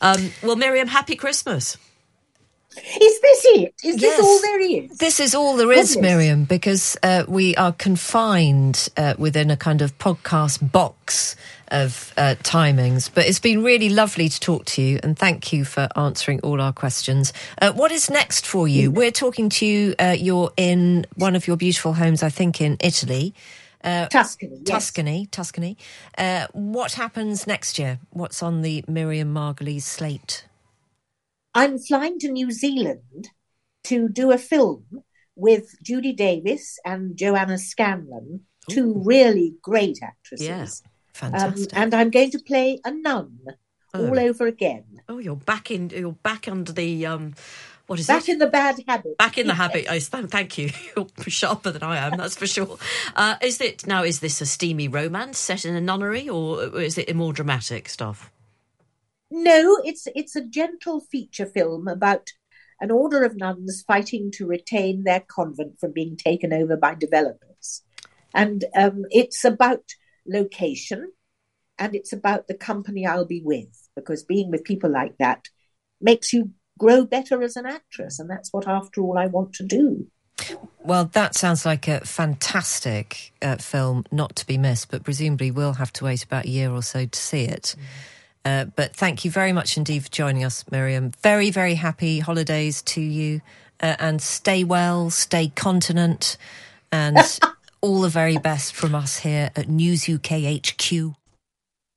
Um, well, Miriam, happy Christmas. Is this it? Is yes. this all there is? This is all there is, Goodness. Miriam, because uh, we are confined uh, within a kind of podcast box of uh, timings. But it's been really lovely to talk to you, and thank you for answering all our questions. Uh, what is next for you? We're talking to you. Uh, you're in one of your beautiful homes, I think, in Italy. Uh, Tuscany. Tuscany, yes. Tuscany. what happens next year? What's on the Miriam Margolyes slate? I'm flying to New Zealand to do a film with Judy Davis and Joanna Scanlon, two really great actresses. Yeah. Um, Fantastic. and I'm going to play a nun Oh. all over again. Oh, you're back in. You're back under the um. What is it? Back it? in the bad habit. Back in the habit. I th- thank you. You're sharper than I am. That's for sure. Uh, is it now? Is this a steamy romance set in a nunnery, or is it more dramatic stuff? No, it's it's a gentle feature film about an order of nuns fighting to retain their convent from being taken over by developers, and um, it's about location, and it's about the company I'll be with because being with people like that makes you grow better as an actress, and that's what, after all, I want to do. Well, that sounds like a fantastic uh, film not to be missed, but presumably we'll have to wait about a year or so to see it. Uh, but thank you very much indeed for joining us, Miriam. Very, very happy holidays to you. Uh, and stay well, stay continent, and all the very best from us here at News UK HQ.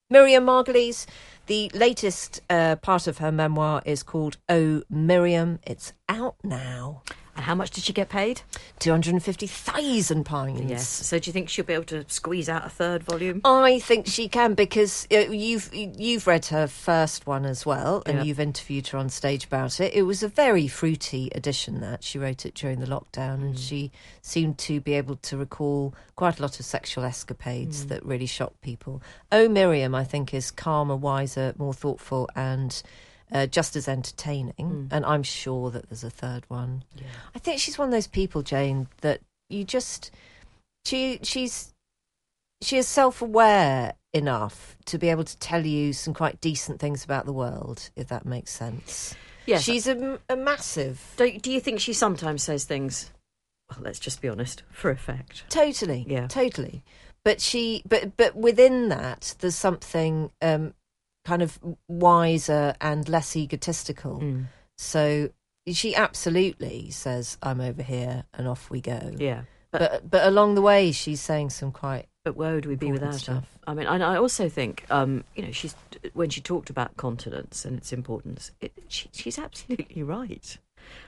Miriam Margolyes, the latest uh, part of her memoir is called Oh Miriam. It's out now. And how much did she get paid? £250,000. Yes. So do you think she'll be able to squeeze out a third volume? I think she can because uh, you've you've read her first one as well, and Yeah. you've interviewed her on stage about it. It was a very fruity edition that she wrote it during the lockdown, and she seemed to be able to recall quite a lot of sexual escapades that really shocked people. Oh, Miriam, I think is calmer, wiser, more thoughtful, and. Uh, just as entertaining, and I'm sure that there's a third one. I think she's one of those people, Jane, that you just she she's she is self-aware enough to be able to tell you some quite decent things about the world, if that makes sense. Yes. she's a, a massive, Do, do you think she sometimes says things? Well, let's just be honest, for effect. totally, Yeah. totally. But she, but but within that, there's something um, kind of wiser and less egotistical. Mm. So she absolutely says, "I'm over here," and off we go. Yeah. But, But but along the way, she's saying some quite but where would we be without her? stuff. I mean, and I also think, um, you know, she's when she talked about continence and its importance, it, she, she's absolutely right.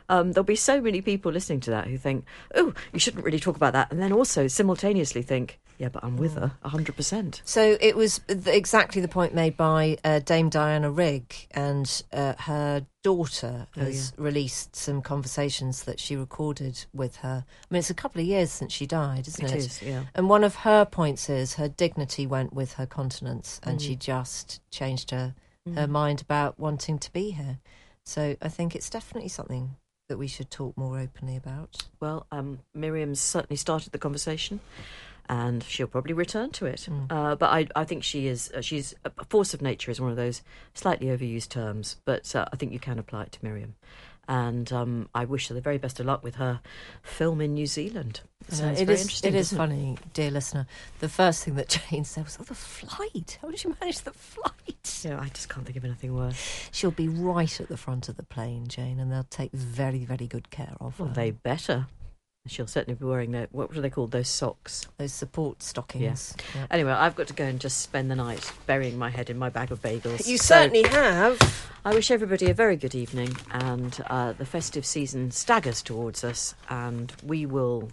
Um, there'll be so many people listening to that who think, "Oh, you shouldn't really talk about that," and then also simultaneously think, "Yeah, but I'm with her hundred percent." So it was exactly the point made by uh, Dame Diana Rigg, and uh, her daughter Oh, has released some conversations that she recorded with her. I mean, it's a couple of years since she died, isn't it? It is, yeah. And one of her points is her dignity went with her continence, and Mm. she just changed her her mind about wanting to be here. So I think it's definitely something that we should talk more openly about. Well, um, Miriam's certainly started the conversation, and she'll probably return to it. Uh, but I, I think she is. Uh, she's a force of nature is one of those slightly overused terms, but uh, I think you can apply it to Miriam. And um, I wish her the very best of luck with her film in New Zealand. It sounds it very is, interesting. it is funny, dear listener. The first thing that Jane said was, "Oh, the flight! How did you manage the flight?" Yeah, I just can't think of anything worse. She'll be right at the front of the plane, Jane, and they'll take very, very good care of her. Well, they better. She'll certainly be wearing their what are they called? Those socks. Those support stockings. Yeah. Anyway, I've got to go and just spend the night burying my head in my bag of bagels. You So- certainly have. I wish everybody a very good evening, and uh, the festive season staggers towards us, and we will,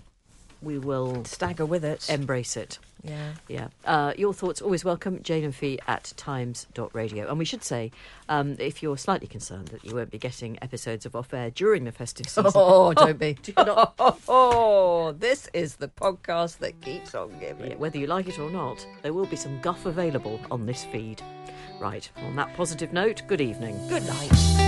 we will Stagger with it. embrace it. yeah. Yeah. Uh, your thoughts always welcome. Jane and Fi at times.radio. And we should say, um, if you're slightly concerned that you won't be getting episodes of off air during the festive season, Oh, don't be. do not- Oh, this is the podcast that keeps on giving. Yeah, whether you like it or not, there will be some guff available on this feed. Right. On that positive note, good evening. Good night.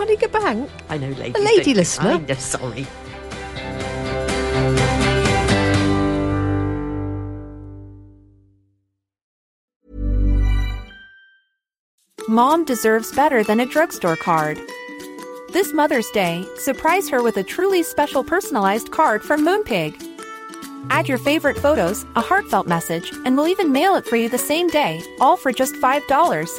Moneyga Bank? I know, lady. A lady listener. I'm sorry. Mom deserves better than a drugstore card. This Mother's Day, surprise her with a truly special personalized card from Moonpig. Add your favorite photos, a heartfelt message, and we'll even mail it for you the same day, all for just $5.